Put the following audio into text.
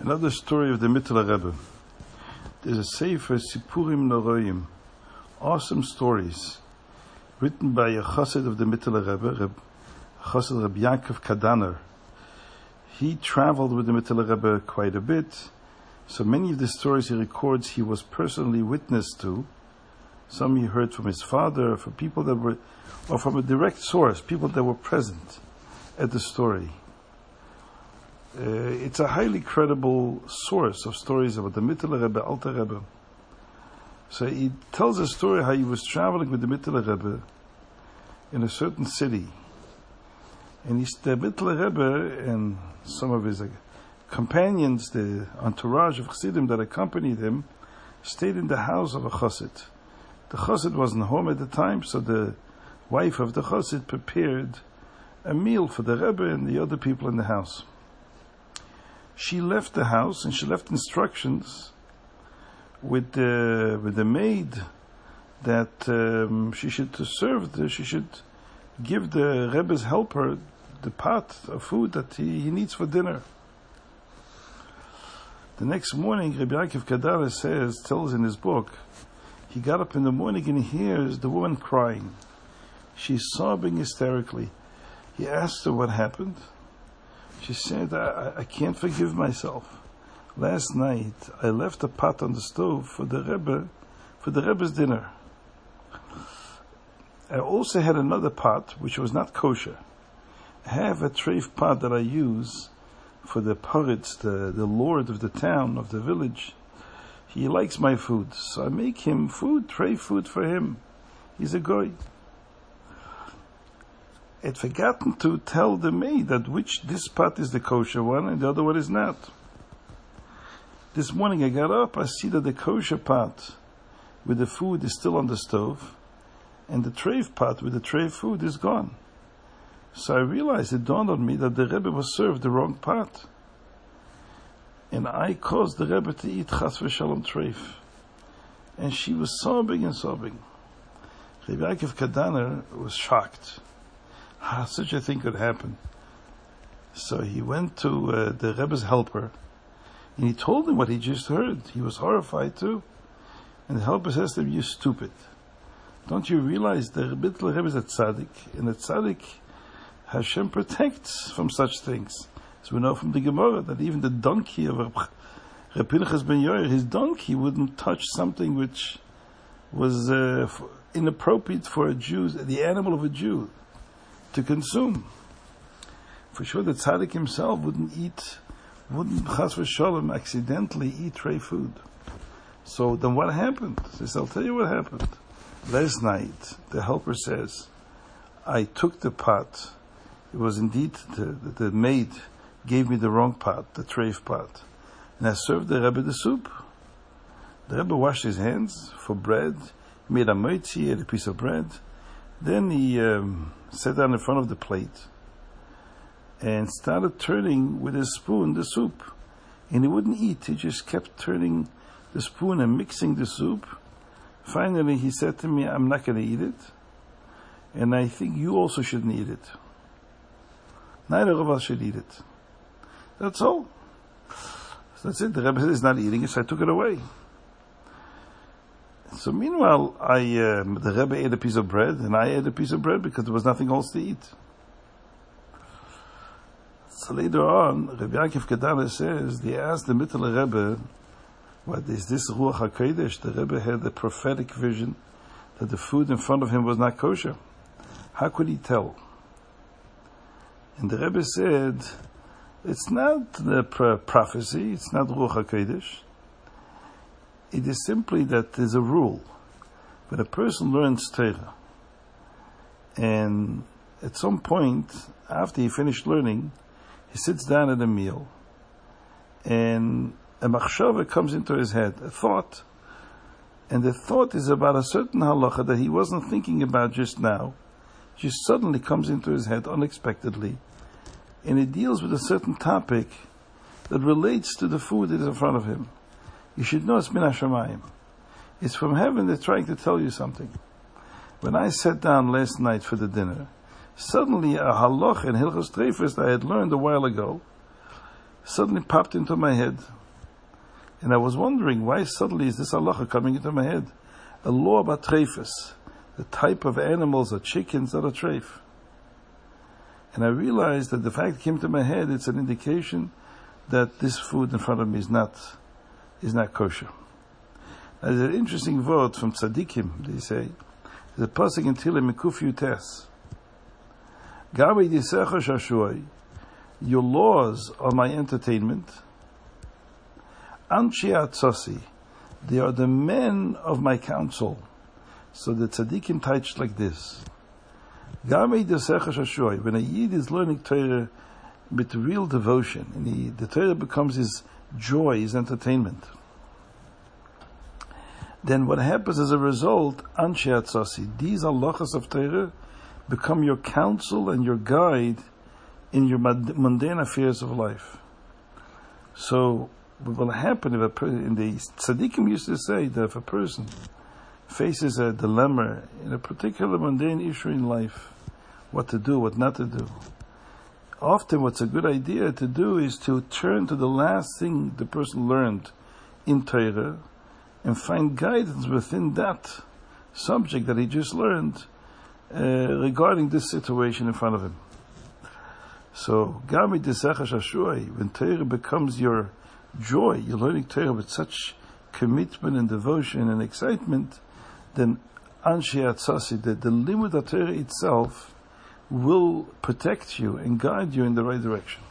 Another story of the Mittler Rebbe. There's a Sefer Sipurim Noroim, awesome stories, written by a chassid of the Mittler Rebbe, Reb, chassid Reb Yaakov Kadaner. He traveled with the Mittler Rebbe quite a bit, so many of the stories he records he was personally witness to. Some he heard from his father, from people that were, or from a direct source, people that were present at the story. Uh, it's a highly credible source of stories about the Mittler Rebbe, Alter Rebbe. So he tells a story how he was traveling with the Mittler Rebbe in a certain city. And he's, the Mittler Rebbe and some of his uh, companions, the entourage of Chassidim that accompanied him, stayed in the house of a Chassid. The Chassid wasn't home at the time, so the wife of the Chassid prepared a meal for the Rebbe and the other people in the house she left the house and she left instructions with the with the maid that um, she should serve the, she should give the Rebbe's helper the pot of food that he, he needs for dinner. The next morning, Rabbi Yaakov Kadaner says, tells in his book, he got up in the morning and he hears the woman crying. She's sobbing hysterically. He asked her what happened. She said, I, I can't forgive myself. Last night I left a pot on the stove for the Rebbe, for the Rebbe's dinner. I also had another pot which was not kosher. I have a treif pot that I use for the poritz, the, the lord of the town, of the village. He likes my food, so I make him food, treif food for him. He's a goy had forgotten to tell the maid that which this pot is the kosher one and the other one is not. This morning I got up, I see that the kosher pot with the food is still on the stove, and the treif pot with the treif food is gone. So I realized it dawned on me that the Rebbe was served the wrong pot. And I caused the Rebbe to eat chas v'shalom treif. And she was sobbing and sobbing. Rebbe Yaakov Kadaner was shocked how such a thing could happen. So he went to uh, the Rebbe's helper, and he told him what he just heard. He was horrified too. And the helper says to him, "You stupid! Don't you realize the Rebbe is a tzaddik, and a tzaddik Hashem protects from such things. So we know from the Gemara that even the donkey of Reb Pinchas ben Yair, his donkey wouldn't touch something which was uh, inappropriate for a Jew, the animal of a Jew to consume. For sure, the tzaddik himself wouldn't eat, wouldn't chas v'sholem accidentally eat treif food. So then what happened? Says, I'll tell you what happened. Last night, the helper says, I took the pot. It was indeed the, the, maid gave me the wrong pot, the treif pot. And I served the Rebbe the soup. The Rebbe washed his hands for bread, made a moitzi, ate a piece of bread. Then he um, sat down in front of the plate and started turning with his spoon the soup. And he wouldn't eat, he just kept turning the spoon and mixing the soup. Finally, he said to me, I'm not going to eat it. And I think you also shouldn't eat it. Neither of us should eat it. That's all. So that's it. The Rebbe he's not eating it, so I took it away. So meanwhile, I uh, the Rebbe ate a piece of bread, and I ate a piece of bread because there was nothing else to eat. So later on, Rebbe Yaakov Kadaner says they asked the Mittler Rebbe, "What is this Ruach Hakodesh?" The Rebbe had a prophetic vision that the food in front of him was not kosher. How could he tell? And the Rebbe said, "It's not the prophecy. It's not Ruach Hakodesh." It is simply that there's a rule. When a person learns Torah, and at some point, after he finished learning, he sits down at a meal, and a machshava comes into his head, a thought, and the thought is about a certain halacha that he wasn't thinking about just now, just suddenly comes into his head unexpectedly, and it deals with a certain topic that relates to the food that is in front of him. You should know it's min Hashemayim. It's from heaven they're trying to tell you something. When I sat down last night for the dinner, suddenly a halach in Hilchos Treifus that I had learned a while ago suddenly popped into my head. And I was wondering, why suddenly is this halacha coming into my head? A law about treifus, the type of animals or chickens that are treif. And I realized that the fact came to my head, it's an indication that this food in front of me is not, is not kosher. Now, There's an interesting word from tzaddikim, they say. The pasuk in Tehillim Mikuf Yutes. Gam eidosecha sha'ashuai. Your laws are my entertainment. Anshi atzasi. They are the men of my counsel. So the tzaddikim touched like this. When a yid is learning Torah with real devotion, and he, the Torah becomes his joy, his entertainment then what happens as a result, Anshe Atzasi, these halachas of Torah become your counsel and your guide in your mundane affairs of life. So, what will happen if a person, in the tzaddikim used to say that if a person faces a dilemma in a particular mundane issue in life, what to do, what not to do. Often what's a good idea to do is to turn to the last thing the person learned in Torah, and find guidance within that subject that he just learned uh, regarding this situation in front of him. So, Gam eidosecha sha'ashuai, when Torah becomes your joy, you're learning Torah with such commitment and devotion and excitement, then Anshe Atzasi, the, the limud of Torah itself, will protect you and guide you in the right direction.